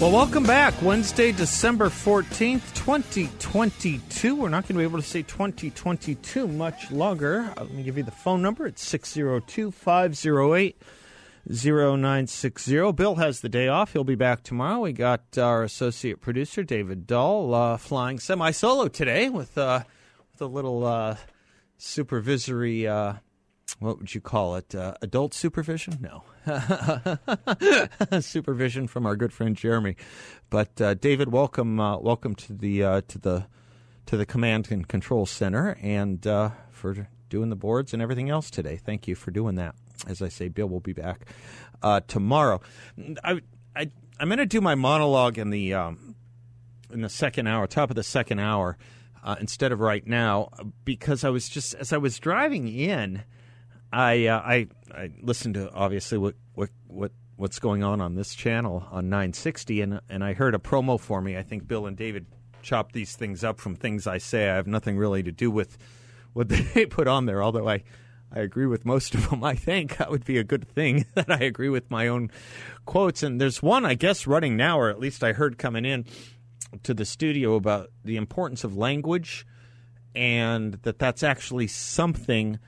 Well, welcome back. Wednesday, December 14th, 2022. We're not going to be able to say 2022 much longer. Uh, Let me give you the phone number. It's 602 508 0960. Bill has the day off. He'll be back tomorrow. We got our associate producer, David Dahl, uh, flying semi solo today with, uh, with a little uh, supervisory. What would you call it? Uh, adult supervision? No. supervision from our good friend Jeremy. But uh, David, welcome, uh, welcome to the uh, to the to the command and control center, and uh, for doing the boards and everything else today. Thank you for doing that. As I say, Bill will be back uh, tomorrow. I, I I'm going to do my monologue in the um, in the second hour, top of the second hour. Instead of right now, because I was just as I was driving in, I uh, I I listened to obviously what what what what's going on on this channel on 960, and and I heard a promo for me. I think Bill and David chop these things up from things I say. I have nothing really to do with what they put on there. Although I I agree with most of them. I think that would be a good thing that I agree with my own quotes. And there's one I guess running now, or at least I heard coming in to the studio about the importance of language and that that's actually something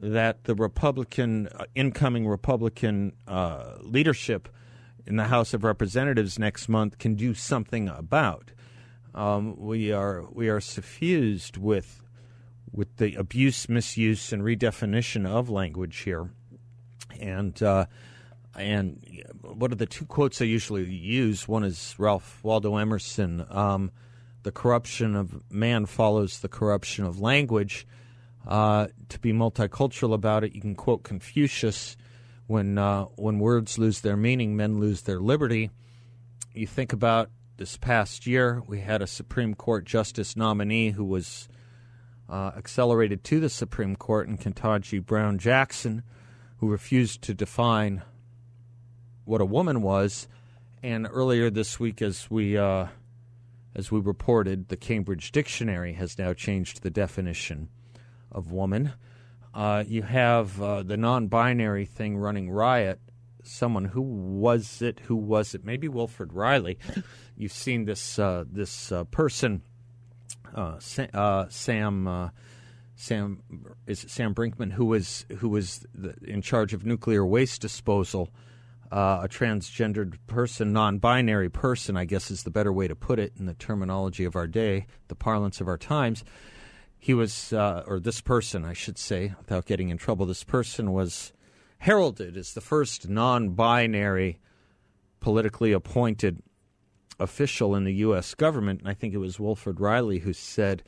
that the Republican, uh, incoming Republican uh, leadership in the House of Representatives next month can do something about. Um, we are we are suffused with with the abuse, misuse, and redefinition of language here, and uh, and what are the two quotes I usually use? One is Ralph Waldo Emerson. Um, the corruption of man follows the corruption of language. Uh, to be multicultural about it, you can quote Confucius when uh, when words lose their meaning, men lose their liberty. You think about this past year, we had a Supreme Court justice nominee who was uh, accelerated to the Supreme Court in Ketanji Brown Jackson, who refused to define what a woman was. And earlier this week, as we uh, as we reported, the Cambridge Dictionary has now changed the definition of woman. Uh, you have uh, the non-binary thing running riot. Someone who was it? Who was it? Maybe Wilfred Reilly. You've seen this uh, this uh, person, uh, Sa- Sam. Uh, Sam is Sam Brinkman, who was who was the, in charge of nuclear waste disposal, uh, a transgendered person, non-binary person, I guess is the better way to put it in the terminology of our day, the parlance of our times. He was, uh, or this person, I should say, without getting in trouble, this person was heralded as the first non-binary politically appointed official in the U.S. government, and I think it was Wilfred Reilly who said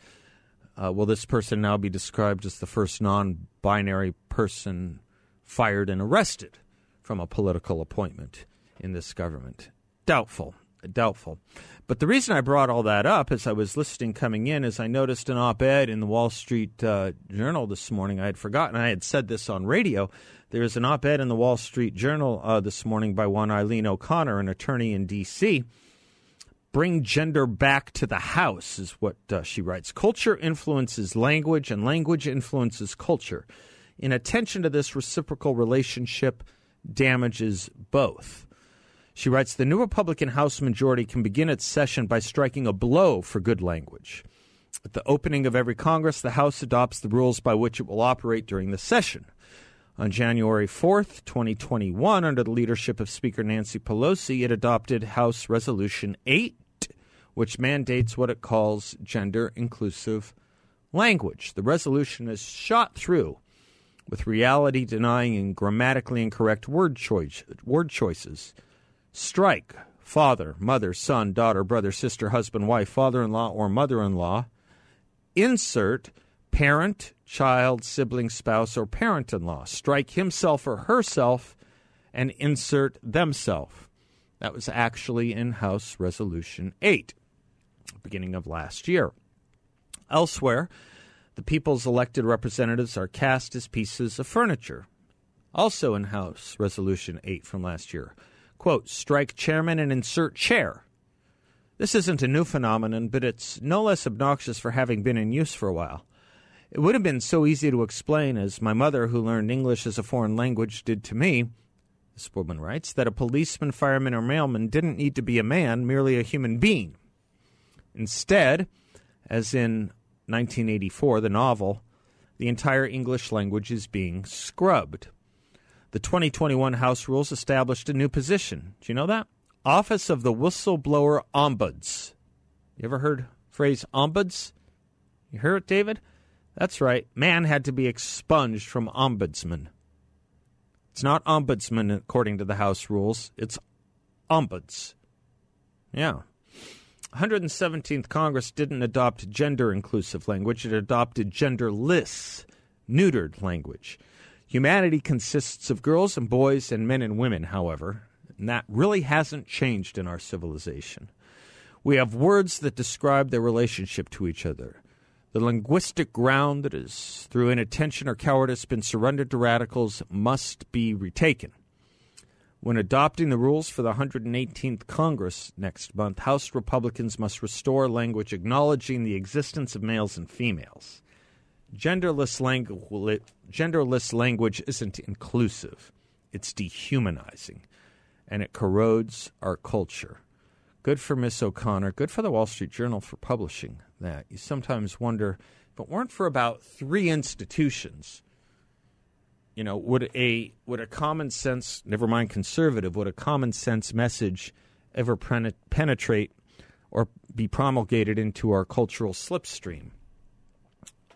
uh, will this person now be described as the first non binary person fired and arrested from a political appointment in this government? Doubtful. Doubtful. But the reason I brought all that up as I was listening coming in is I noticed an op ed in the Wall Street uh, Journal this morning. I had forgotten, I had said this on radio. There is an op ed in the Wall Street Journal uh, this morning by one Eileen O'Connor, an attorney in D.C bring gender back to the house, is what uh, she writes. Culture influences language, and language influences culture. Inattention to this reciprocal relationship damages both. She writes The new Republican House majority can begin its session by striking a blow for good language. At the opening of every Congress, the House adopts the rules by which it will operate during the session. On January 4th, 2021, under the leadership of Speaker Nancy Pelosi, it adopted House Resolution 8 which mandates what it calls gender inclusive language. The resolution is shot through with reality denying and grammatically incorrect word, word choices. Strike father, mother, son, daughter, brother, sister, husband, wife, father in law, or mother in law. Insert parent, child, sibling, spouse, or parent in law. Strike himself or herself and insert themself. That was actually in House Resolution 8, beginning of last year. Elsewhere, the people's elected representatives are cast as pieces of furniture. Also in House Resolution 8 from last year. Quote, strike chairman and insert chair. This isn't a new phenomenon, but it's no less obnoxious for having been in use for a while. It would have been so easy to explain, as my mother, who learned English as a foreign language, did to me, this woman writes, that a policeman, fireman, or mailman didn't need to be a man, merely a human being. Instead, as in 1984, the novel, the entire English language is being scrubbed. The 2021 House rules established a new position. Do you know that? Office of the Whistleblower Ombuds. You ever heard phrase ombuds? You heard it, David? That's right. Man had to be expunged from ombudsman. It's not ombudsman according to the House rules. It's ombuds. Yeah. 117th Congress didn't adopt gender inclusive language, it adopted genderless, neutered language. Humanity consists of girls and boys and men and women, however, and that really hasn't changed in our civilization. We have words that describe their relationship to each other. The linguistic ground that has, through inattention or cowardice, been surrendered to radicals must be retaken. When adopting the rules for the 118th Congress next month, House Republicans must restore language acknowledging the existence of males and females. Genderless, langu- genderless language isn't inclusive, it's dehumanizing, and it corrodes our culture. Good for Miss O'Connor. Good for the Wall Street Journal for publishing that. You sometimes wonder if it weren't for about three institutions, you know, would a would a common sense, never mind conservative, would a common sense message ever penetrate or be promulgated into our cultural slipstream?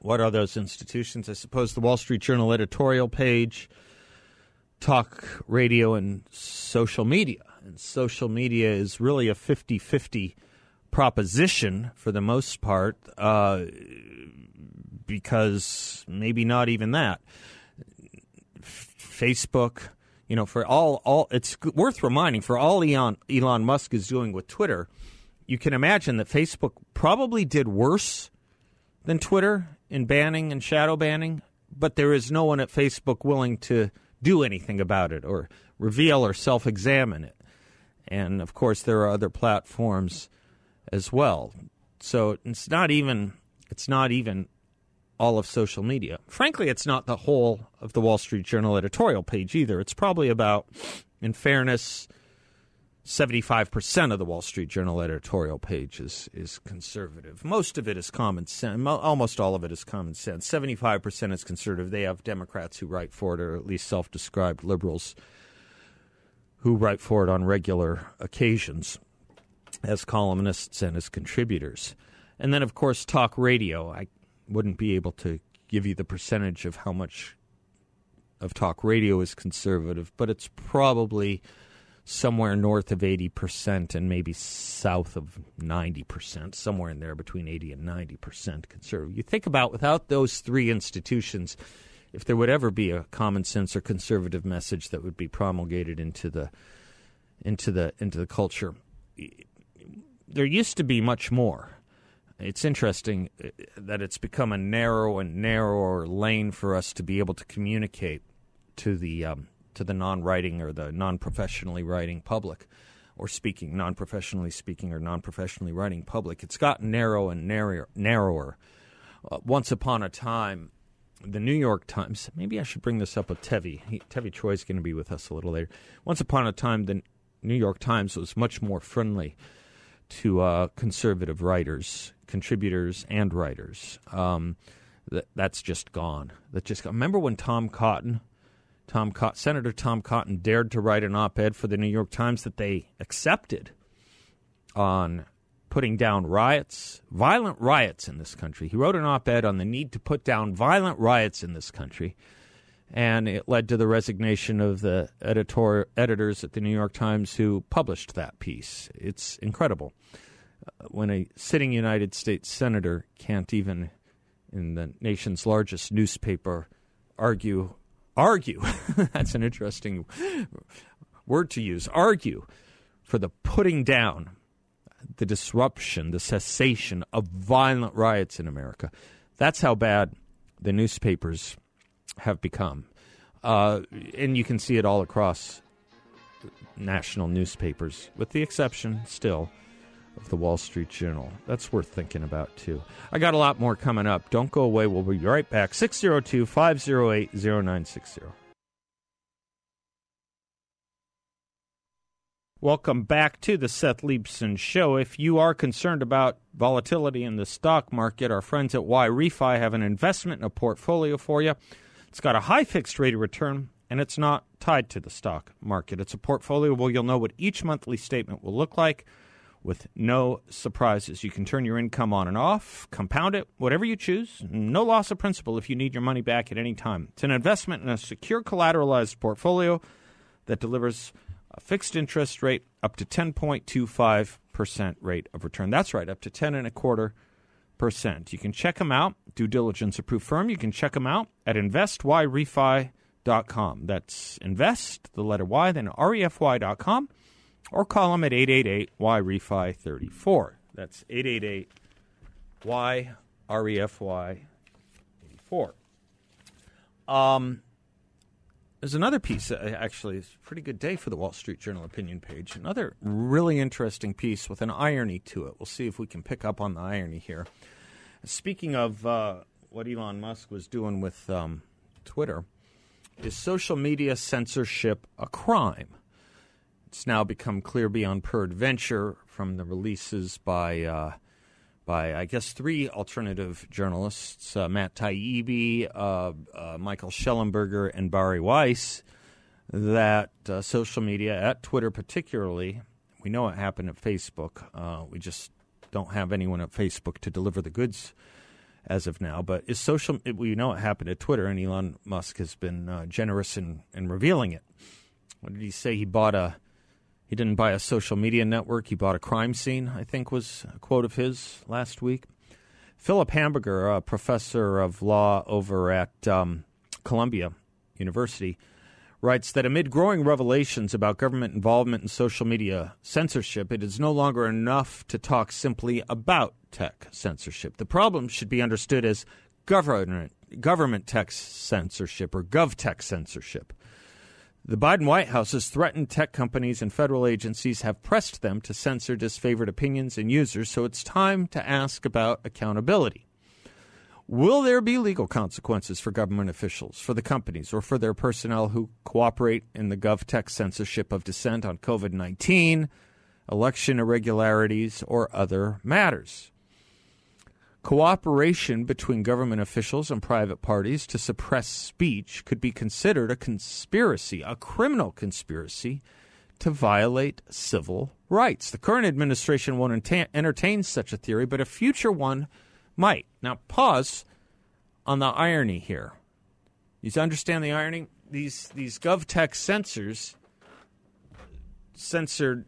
What are those institutions? I suppose the Wall Street Journal editorial page, talk radio, and social media and social media is really a 50 50 proposition for the most part, uh, because maybe not even that. Facebook, you know, for all, all it's worth reminding for all Elon, Elon Musk is doing with Twitter, you can imagine that Facebook probably did worse than Twitter in banning and shadow banning, but there is no one at Facebook willing to do anything about it or reveal or self examine it. And of course, there are other platforms as well. So it's not even it's not even all of social media. Frankly, it's not the whole of the Wall Street Journal editorial page either. It's probably about, in fairness, 75% of the Wall Street Journal editorial page is, is conservative. Most of it is common sense. Almost all of it is common sense. 75% is conservative. They have Democrats who write for it, or at least self described liberals who write for it on regular occasions as columnists and as contributors. And then, of course, talk radio. I wouldn't be able to give you the percentage of how much of talk radio is conservative, but it's probably somewhere north of 80% and maybe south of 90%, somewhere in there between 80 and 90% conservative. You think about without those three institutions, if there would ever be a common sense or conservative message that would be promulgated into the into the into the culture, there used to be much more. It's interesting uh, that it's become a narrow and narrower lane for us to be able to communicate to the um, to the non-writing or the non-professionally writing public, or speaking non-professionally speaking or non-professionally writing public. It's gotten narrow and narrower. narrower. Uh, once upon a time, the New York Times. Maybe I should bring this up with Tevi. He, Tevi Troy is going to be with us a little later. Once upon a time, the New York Times was much more friendly to uh, conservative writers, contributors, and writers. Um, that, that's just gone. That just gone. remember when Tom Cotton, Tom Cotton, Senator Tom Cotton, dared to write an op-ed for the New York Times that they accepted on putting down riots, violent riots in this country. He wrote an op ed on the need to put down violent riots in this country, and it led to the resignation of the editor, editors at the New York Times who published that piece. It's incredible. Uh, when a sitting United States senator can't even, in the nation's largest newspaper, argue, argue, that's an interesting word to use, argue for the putting down, the disruption, the cessation of violent riots in America. That's how bad the newspapers have become. Uh, and you can see it all across national newspapers, with the exception still of the Wall Street Journal. That's worth thinking about, too. I got a lot more coming up. Don't go away. We'll be right back. 602 508 0960. Welcome back to the Seth Leibsohn Show. If you are concerned about volatility in the stock market, our friends at YRefy have an investment in a portfolio for you. It's got a high fixed rate of return, and it's not tied to the stock market. It's a portfolio where you'll know what each monthly statement will look like with no surprises. You can turn your income on and off, compound it, whatever you choose. No loss of principal if you need your money back at any time. It's an investment in a secure collateralized portfolio that delivers a fixed interest rate up to 10.25% rate of return. That's right, up to 10 and a quarter percent. You can check them out, due diligence approved firm. You can check them out at investyrefy.com. That's invest, the letter Y, then refy.com, or call them at 888 Y Refi 34. That's 888 Y REFY 84. Um, there's another piece, uh, actually, it's a pretty good day for the Wall Street Journal opinion page. Another really interesting piece with an irony to it. We'll see if we can pick up on the irony here. Speaking of uh, what Elon Musk was doing with um, Twitter, is social media censorship a crime? It's now become clear beyond peradventure from the releases by uh, by, I guess, three alternative journalists uh, Matt Taibbi, uh, uh, Michael Shellenberger, and Bari Weiss that uh, social media, at Twitter particularly, we know it happened at Facebook. We just don't have anyone at Facebook to deliver the goods as of now. But is social? We know it happened at Twitter, and Elon Musk has been uh, generous in, in revealing it. What did he say? He bought a he didn't buy a social media network. He bought a crime scene, I think was a quote of his last week. Philip Hamburger, a professor of law over at um, Columbia University, writes that amid growing revelations about government involvement in social media censorship, it is no longer enough to talk simply about tech censorship. The problem should be understood as government, government tech censorship or gov-tech censorship. The Biden White House has threatened tech companies and federal agencies have pressed them to censor disfavored opinions and users, so it's time to ask about accountability. Will there be legal consequences for government officials, for the companies, or for their personnel who cooperate in the GovTech censorship of dissent on COVID 19, election irregularities, or other matters? Cooperation between government officials and private parties to suppress speech could be considered a conspiracy, a criminal conspiracy to violate civil rights. The current administration won't entertain such a theory, but a future one might. Now, pause on the irony here. You understand the irony? These these GovTech censors censored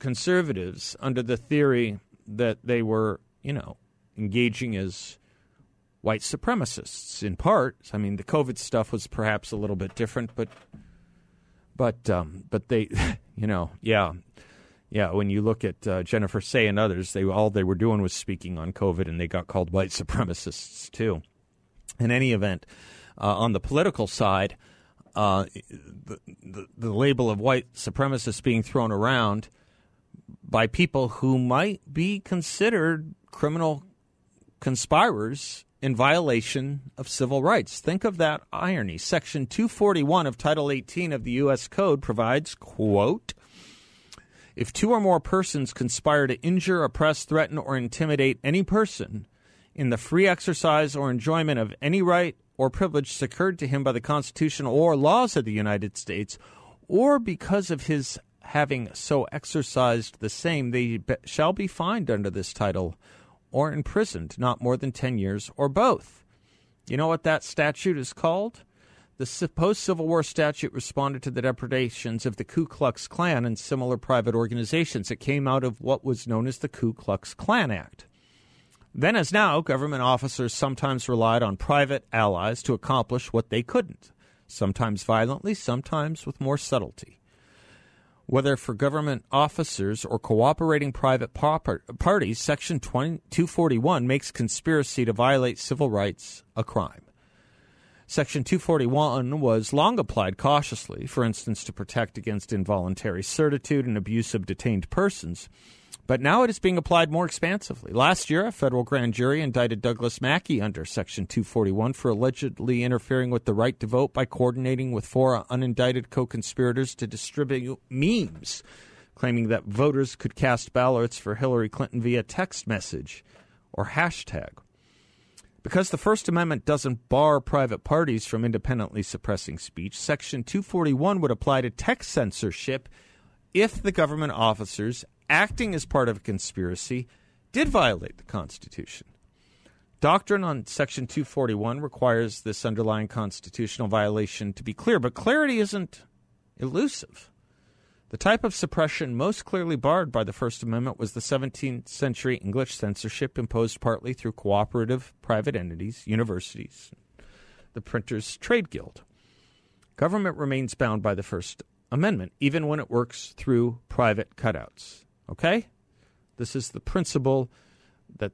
conservatives under the theory that they were, you know, engaging as white supremacists in part. I mean, the COVID stuff was perhaps a little bit different, but but um, but they, you know, yeah, yeah. When you look at uh, Jennifer Sey and others, they all they were doing was speaking on COVID, and they got called white supremacists too. In any event, uh, on the political side, uh, the, the the label of white supremacist being thrown around by people who might be considered criminal conspirers in violation of civil rights. Think of that irony. Section 241 of Title 18 of the U.S. Code provides, quote, if two or more persons conspire to injure, oppress, threaten, or intimidate any person in the free exercise or enjoyment of any right or privilege secured to him by the Constitution or laws of the United States, or because of his having so exercised the same, they shall be fined under this title or imprisoned not more than 10 years or both. You know what that statute is called? The post Civil War statute responded to the depredations of the Ku Klux Klan and similar private organizations. It came out of what was known as the Ku Klux Klan Act. Then, as now, government officers sometimes relied on private allies to accomplish what they couldn't, sometimes violently, sometimes with more subtlety. Whether for government officers or cooperating private parties, Section 241 makes conspiracy to violate civil rights a crime. Section 241 was long applied cautiously, for instance, to protect against involuntary servitude and abuse of detained persons. But now it is being applied more expansively. Last year, a federal grand jury indicted Douglas Mackey under Section 241 for allegedly interfering with the right to vote by coordinating with four unindicted co conspirators to distribute memes claiming that voters could cast ballots for Hillary Clinton via text message or hashtag. Because the First Amendment doesn't bar private parties from independently suppressing speech, Section 241 would apply to tech censorship if the government officers acting as part of a conspiracy did violate the Constitution. Doctrine on Section 241 requires this underlying constitutional violation to be clear, but clarity isn't elusive. The type of suppression most clearly barred by the First Amendment was the 17th century English censorship imposed partly through cooperative private entities, universities, the Printers Trade Guild. Government remains bound by the First Amendment, even when it works through private cutouts. Okay? This is the principle that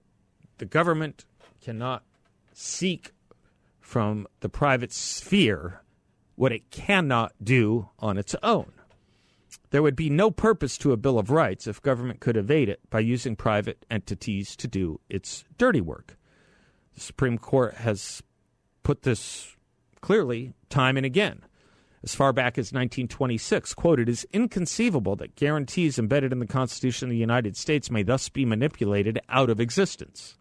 the government cannot seek from the private sphere what it cannot do on its own. There would be no purpose to a Bill of Rights if government could evade it by using private entities to do its dirty work. The Supreme Court has put this clearly time and again. As far back as 1926, quote, it is inconceivable that guarantees embedded in the Constitution of the United States may thus be manipulated out of existence.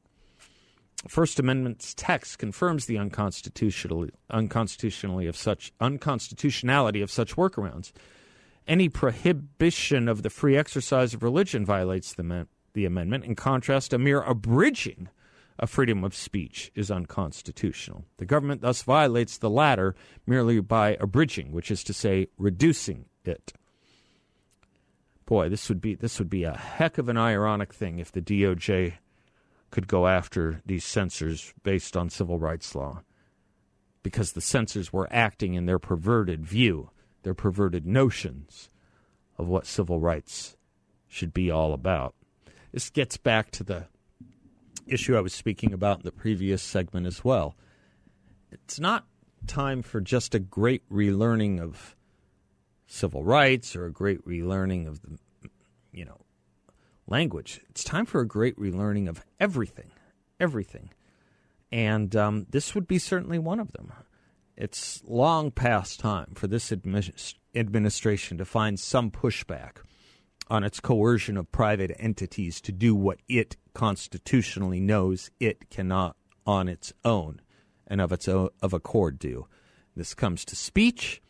First Amendment's text confirms the unconstitutionally, unconstitutionally of such unconstitutionality of such workarounds any prohibition of the free exercise of religion violates the, the amendment. In contrast, a mere abridging of freedom of speech is unconstitutional. The government thus violates the latter merely by abridging, which is to say, reducing it. Boy, this would be this would be a heck of an ironic thing if the DOJ could go after these censors based on civil rights law, because the censors were acting in their perverted view their perverted notions of what civil rights should be all about. This gets back to the issue I was speaking about in the previous segment as well. It's not time for just a great relearning of civil rights or a great relearning of the you know language. It's time for a great relearning of everything, everything, and um, this would be certainly one of them it's long past time for this administration to find some pushback on its coercion of private entities to do what it constitutionally knows it cannot on its own and of its own, of accord do. This comes to speech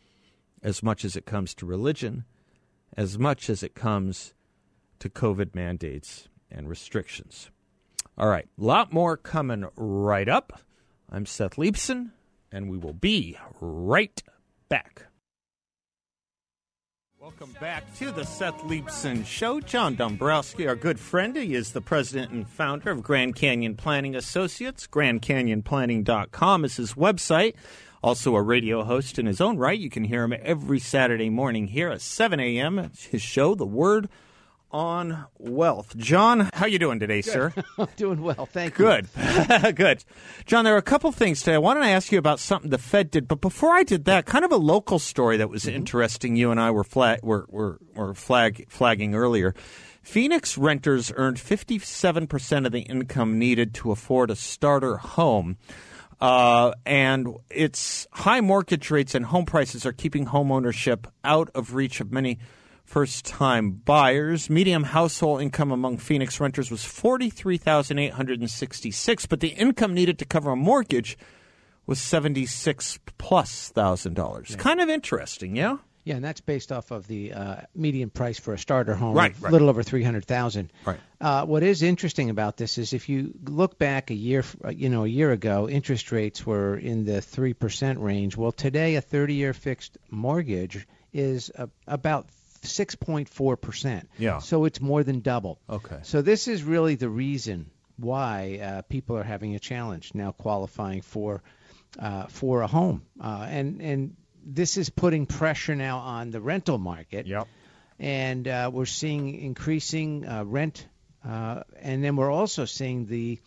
as much as it comes to religion, as much as it comes to COVID mandates and restrictions. All right, a lot more coming right up. I'm Seth Leibsohn and we will be right back. Welcome back to the Seth Leibsohn Show. John Dombroski, our good friend, he is the president and founder of Grand Canyon Planning Associates. GrandCanyonPlanning.com is his website. Also a radio host in his own right. You can hear him every Saturday morning here at 7 a.m. His show, The Word on wealth. John, how you doing today, Good. sir? I'm doing well, thank you. Good, good. John, there are a couple things today. I wanted to ask you about something the Fed did, but before I did that, kind of a local story that was mm-hmm. interesting. You and I were flag were were, were flag flagging earlier. Phoenix renters earned 57% of the income needed to afford a starter home. Uh, and its high mortgage rates and home prices are keeping homeownership out of reach of many first time buyers. Median household income among Phoenix renters was 43866 but the income needed to cover a mortgage was 76 plus thousand dollars. Yeah. Kind of interesting, yeah? Yeah, and that's based off of the uh, median price for a starter home, right, a little over three hundred thousand. Right. Uh, what is interesting about this is if you look back a year, uh, you know, a year ago, interest rates were in the three percent range. Well, today a thirty-year fixed mortgage is uh, about 6.4%. Yeah. So it's more than double. Okay. So this is really the reason why uh, people are having a challenge now qualifying for uh, for a home. Uh, and and this is putting pressure now on the rental market. Yep. and uh, we're seeing increasing uh, rent, uh, and then we're also seeing the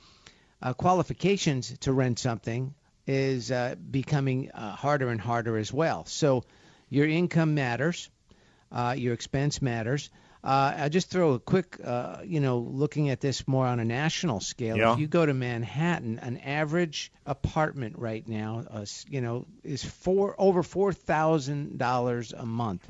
uh, qualifications to rent something is uh, becoming uh, harder and harder as well. So your income matters, uh, your expense matters. Uh, I'll just throw a quick, uh, you know, looking at this more on a national scale. Yeah. If you go to Manhattan, an average apartment right now, uh, you know, is four over four thousand dollars a month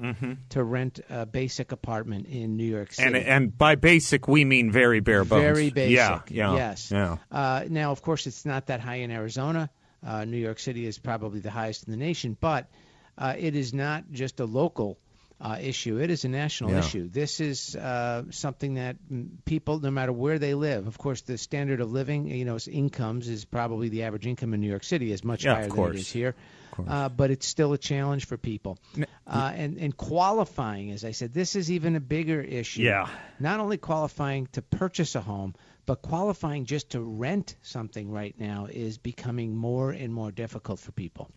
to rent a basic apartment in New York City. And and by basic we mean very bare bones. Very basic. Yeah, yeah. Yes. Yeah. Uh, now, of course, it's not that high in Arizona. Uh, New York City is probably the highest in the nation, but uh, it is not just a local uh, issue. It is a national Yeah. issue. This is uh, something that people, no matter where they live, of course, the standard of living, you know, incomes is probably the average income in New York City is much Yeah, higher than it is here. Uh, but it's still a challenge for people. Uh, and, and qualifying, as I said, this is even a bigger issue. Yeah. Not only qualifying to purchase a home, but qualifying just to rent something right now is becoming more and more difficult for people.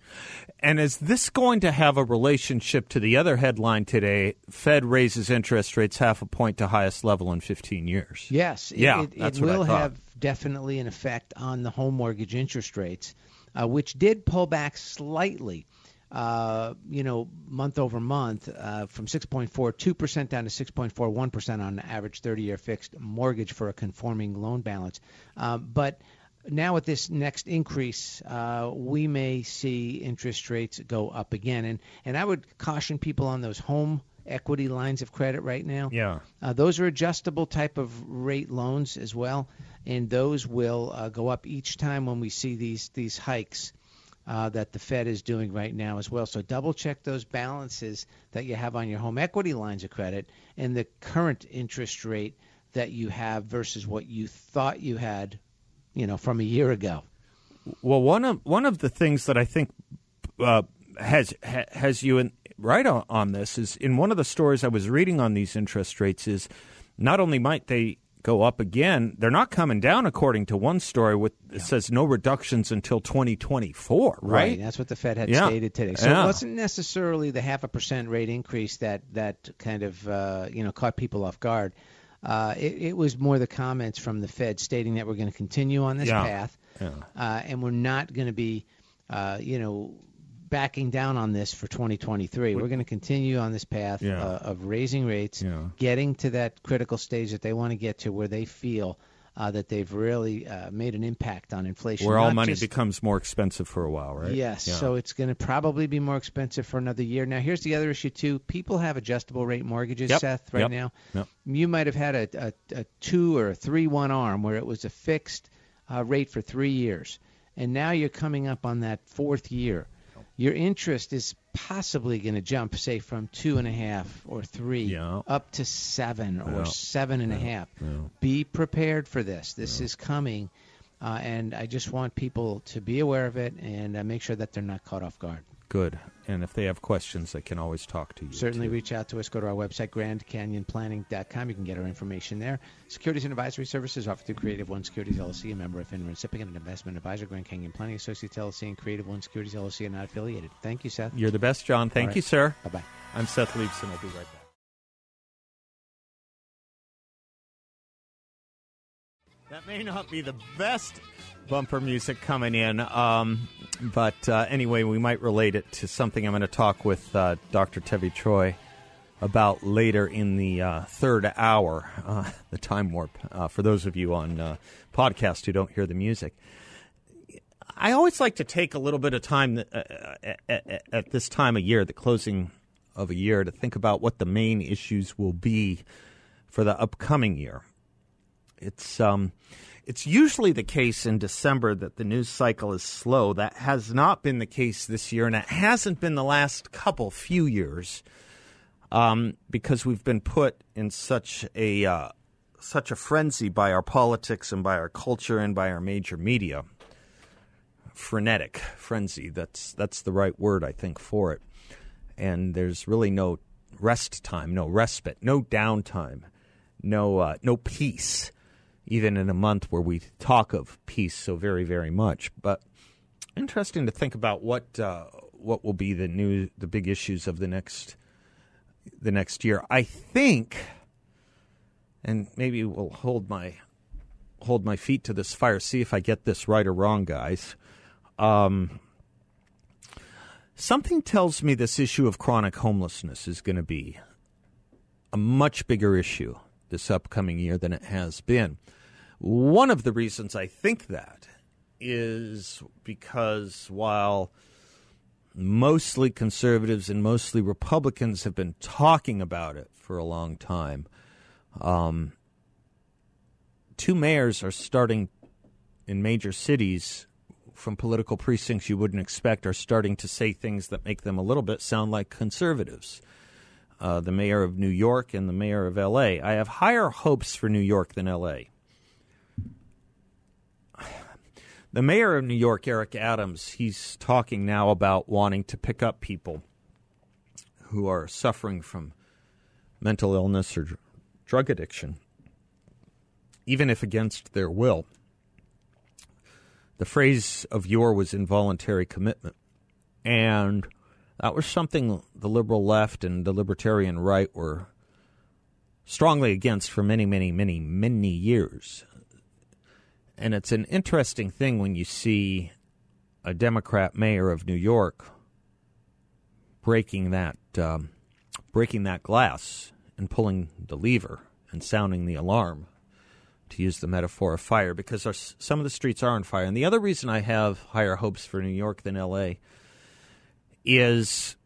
And is this going to have a relationship to the other headline today? Fed raises interest rates half a point to highest level in 15 years. Yes, it, Yeah, it, it what will have definitely an effect on the home mortgage interest rates, uh, which did pull back slightly. Uh, you know, month over month, uh, from 6.42% down to 6.41% on average 30-year fixed mortgage for a conforming loan balance. Um, but now with this next increase, uh, we may see interest rates go up again. And and I would caution people on those home equity lines of credit right now. Yeah. Uh, those are adjustable type of rate loans as well, and those will uh, go up each time when we see these these hikes uh, that the Fed is doing right now as well. So double check those balances that you have on your home equity lines of credit and the current interest rate that you have versus what you thought you had, you know, from a year ago. Well, one of one of the things that I think uh, has ha, has you in, right on, on this is in one of the stories I was reading on these interest rates is not only might they go up again, they're not coming down according to one story. With it says no reductions until 2024, right? That's what the Fed had Yeah. stated today. So Yeah. it wasn't necessarily the half a percent rate increase that that kind of uh, you know caught people off guard. Uh, it, it was more the comments from the Fed stating that we're going to continue on this Yeah. path, Yeah. uh, and we're not going to be, uh, you know, backing down on this for 2023. We're going to continue on this path Yeah. uh, of raising rates, Yeah. getting to that critical stage that they want to get to, where they feel. Uh, that they've really uh, made an impact on inflation. Where all money just- becomes more expensive for a while, right? Yes, Yeah. so it's going to probably be more expensive for another year. Now, here's the other issue too. People have adjustable rate mortgages, Yep, Seth, right yep, now. yep. You might have had a, a, a two or a three one arm where it was a fixed uh, rate for three years, and now you're coming up on that fourth year. Your interest is possibly going to jump, say, from two and a half or three Yeah. up to seven or Yeah. seven and a half. Be prepared for this. This is coming. Uh, and I just want people to be aware of it and uh, make sure that they're not caught off guard. Good. And if they have questions, they can always talk to you. Certainly too. reach out to us. Go to our website, grandcanyonplanning.com. You can get our information there. Securities and advisory services offered through Creative One Securities LLC, a member of FINRA recipient and investment advisor. Grand Canyon Planning Associates LLC and Creative One Securities LLC are not affiliated. Thank you, Seth. You're the best, John. Thank All right. you, sir. Bye bye. I'm Seth Leibsohn. I'll be right back. That may not be the best bumper music coming in, um, but uh, anyway, we might relate it to something I'm going to talk with uh, Dr. Tevi Troy about later in the uh, third hour, uh, the time warp, uh, for those of you on uh, podcast who don't hear the music. I always like to take a little bit of time at, at, at this time of year, the closing of a year, to think about what the main issues will be for the upcoming year. It's um, it's usually the case in December that the news cycle is slow. That has not been the case this year, and it hasn't been the last couple few years, um, because we've been put in such a uh, such a frenzy by our politics and by our culture and by our major media frenetic frenzy. That's that's the right word I think for it. And there's really no rest time, no respite, no downtime, no uh, no peace, even in a month where we talk of peace so very very much. But interesting to think about what uh, what will be the new the big issues of the next the next year. I think, and maybe we'll hold my hold my feet to this fire. See if I get this right or wrong, guys. Um, something tells me this issue of chronic homelessness is going to be a much bigger issue this upcoming year than it has been. One of the reasons I think that is because while mostly conservatives and mostly Republicans have been talking about it for a long time, um, two mayors are starting in major cities from political precincts you wouldn't expect are starting to say things that make them a little bit sound like conservatives. Uh, the mayor of New York and the mayor of L.A. I have higher hopes for New York than L.A. The mayor of New York, Eric Adams, he's talking now about wanting to pick up people who are suffering from mental illness or drug addiction, even if against their will. The phrase of yore was involuntary commitment. And that was something the liberal left and the libertarian right were strongly against for many, many, many, many years. And it's an interesting thing when you see a Democrat mayor of New York breaking that um, breaking that glass and pulling the lever and sounding the alarm, to use the metaphor of fire, because our, some of the streets are on fire. And the other reason I have higher hopes for New York than L.A. is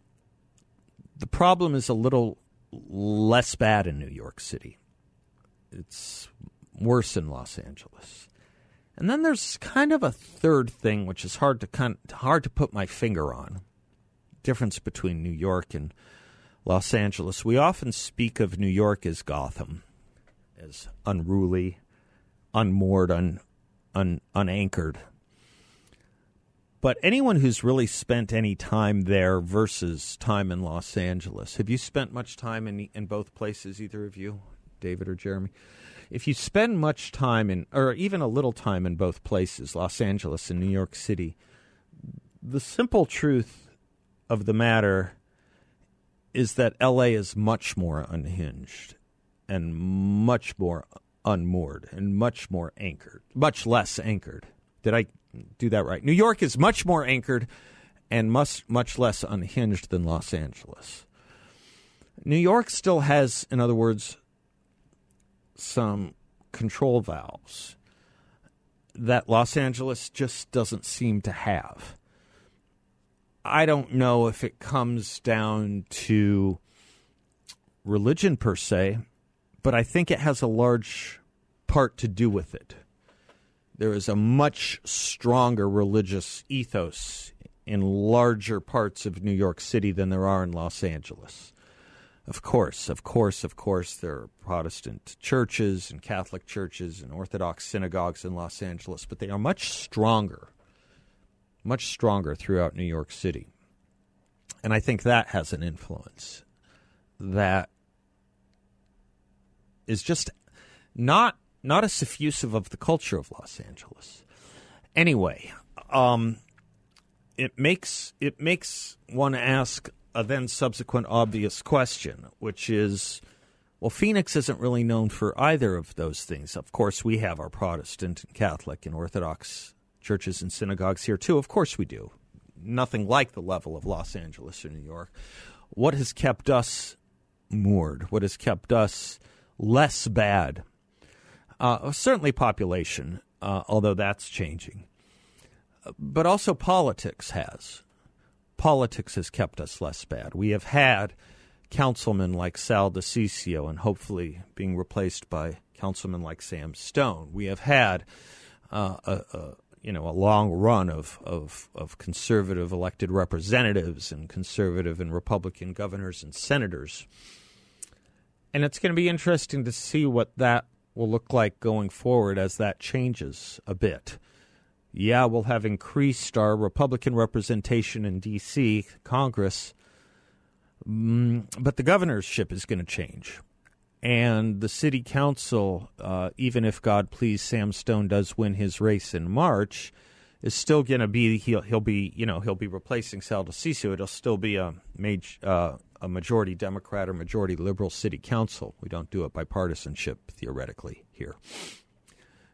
the problem is a little less bad in New York City. It's worse in Los Angeles. And then there's kind of a third thing, which is hard to kind of, hard to put my finger on. Difference between New York and Los Angeles. We often speak of New York as Gotham, as unruly, unmoored, un, un, unanchored. But anyone who's really spent any time there versus time in Los Angeles, have you spent much time in in both places, either of you, David or Jeremy? If you spend much time in, or even a little time in both places, Los Angeles and New York City, the simple truth of the matter is that LA is much more unhinged and much more unmoored and much more anchored, much less anchored. Did I do that right? New York is much more anchored and much much less unhinged than Los Angeles. New York still has, in other words, some control valves that Los Angeles just doesn't seem to have. I don't know if it comes down to religion per se, but I think it has a large part to do with it. There is a much stronger religious ethos in larger parts of New York City than there are in Los Angeles. Of course, of course, of course, there are Protestant churches and Catholic churches and Orthodox synagogues in Los Angeles, but they are much stronger, much stronger throughout New York City. And I think that has an influence that is just not not as suffusive of the culture of Los Angeles. Anyway, um, it makes it makes one ask a then subsequent obvious question, which is well, Phoenix isn't really known for either of those things. Of course, we have our Protestant and Catholic and Orthodox churches and synagogues here, too. Of course, we do. Nothing like the level of Los Angeles or New York. What has kept us moored? What has kept us less bad? Uh, certainly, population, uh, although that's changing. But also, politics has politics has kept us less bad. We have had councilmen like Sal DiCiccio and hopefully being replaced by councilmen like Sam Stone. We have had uh, a, a, you know a long run of, of, of conservative elected representatives and conservative and Republican governors and senators. And it's going to be interesting to see what that will look like going forward as that changes a bit yeah, we'll have increased our Republican representation in D.C., Congress, mm, but the governorship is going to change. And the city council, uh, even if God please Sam Stone does win his race in March, is still going to be he'll he'll be you know he'll be replacing Sal DiCiccio. It'll still be a major uh, a majority Democrat or majority liberal city council. We don't do it by partisanship, theoretically, here.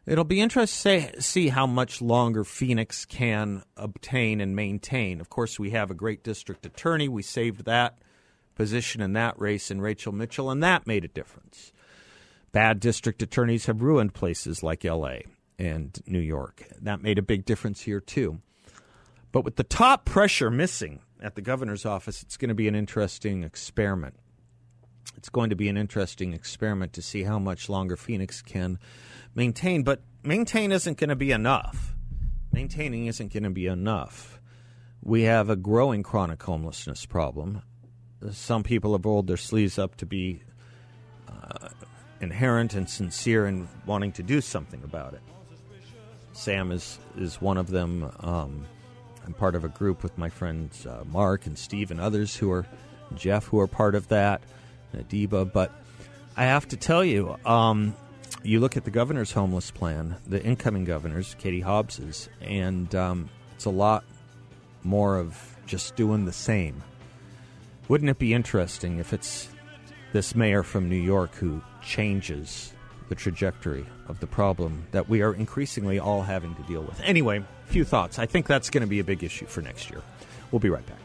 It'll be interesting to see how much longer Phoenix can obtain and maintain. Of course, we have a great district attorney. We saved that position in that race in Rachel Mitchell, and that made a difference. Bad district attorneys have ruined places like LA and New York. That made a big difference here, too. But with the top pressure missing at the governor's office, it's going to be an interesting experiment. It's going to be an interesting experiment to see how much longer Phoenix can maintain, but maintain isn't going to be enough. Maintaining isn't going to be enough. We have a growing chronic homelessness problem. Some people have rolled their sleeves up to be uh, inherent and sincere in wanting to do something about it. Sam is is one of them. Um, I'm part of a group with my friends uh, Mark and Steve and others who are Jeff who are part of that, Adiba. But I have to tell you, um, you look at the governor's homeless plan, the incoming governor's, Katie Hobbs's, and um, it's a lot more of just doing the same. Wouldn't it be interesting if it's this mayor from New York who changes the trajectory of the problem that we are increasingly all having to deal with? Anyway, few thoughts. I think that's going to be a big issue for next year. We'll be right back.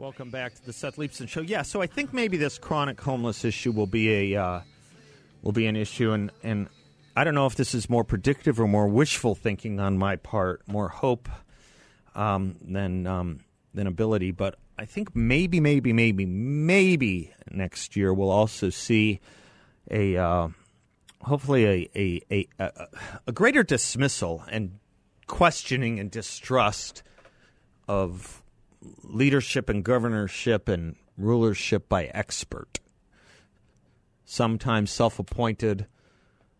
Welcome back to the Seth Leibsohn Show. Yeah, so I think maybe this chronic homeless issue will be a uh, will be an issue, and and I don't know if this is more predictive or more wishful thinking on my part, more hope um, than um, than ability. But I think maybe, maybe, maybe, maybe next year we'll also see a uh, hopefully a a, a a a greater dismissal and questioning and distrust of leadership and governorship and rulership by expert. Sometimes self appointed,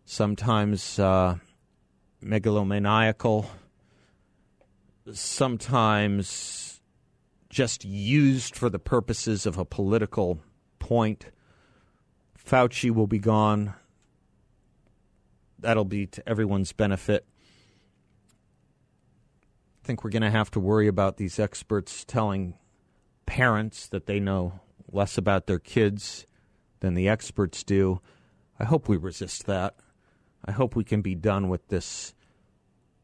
sometimes uh, megalomaniacal, sometimes just used for the purposes of a political point. Fauci will be gone. That'll be to everyone's benefit. Think we're going to have to worry about these experts telling parents that they know less about their kids than the experts do. I hope we resist that. I hope we can be done with this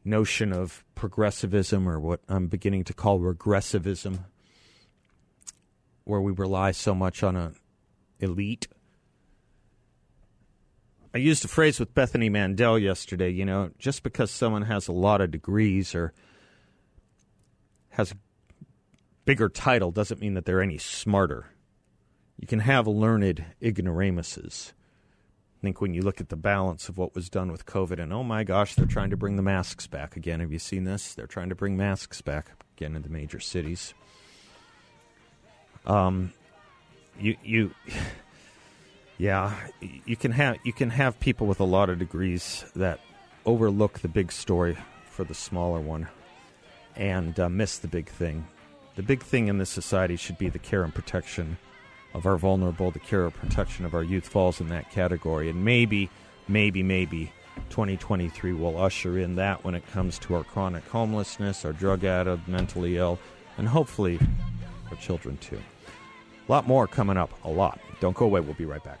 notion of progressivism or what I'm beginning to call regressivism, where we rely so much on an elite. I used a phrase with Bethany Mandel yesterday, you know, just because someone has a lot of degrees or has a bigger title doesn't mean that they're any smarter. You can have learned ignoramuses. I think when you look at the balance of what was done with COVID, and oh my gosh, they're trying to bring the masks back again. Have you seen this? They're trying to bring masks back again in the major cities. Um, you you, yeah, you can have you can have people with a lot of degrees that overlook the big story for the smaller one and uh, miss the big thing. The big thing in this society should be the care and protection of our vulnerable. The care and protection of our youth falls in that category. And maybe, maybe, maybe 2023 will usher in that when it comes to our chronic homelessness, our drug addict, mentally ill, and hopefully our children too. A lot more coming up, a lot. Don't go away. We'll be right back.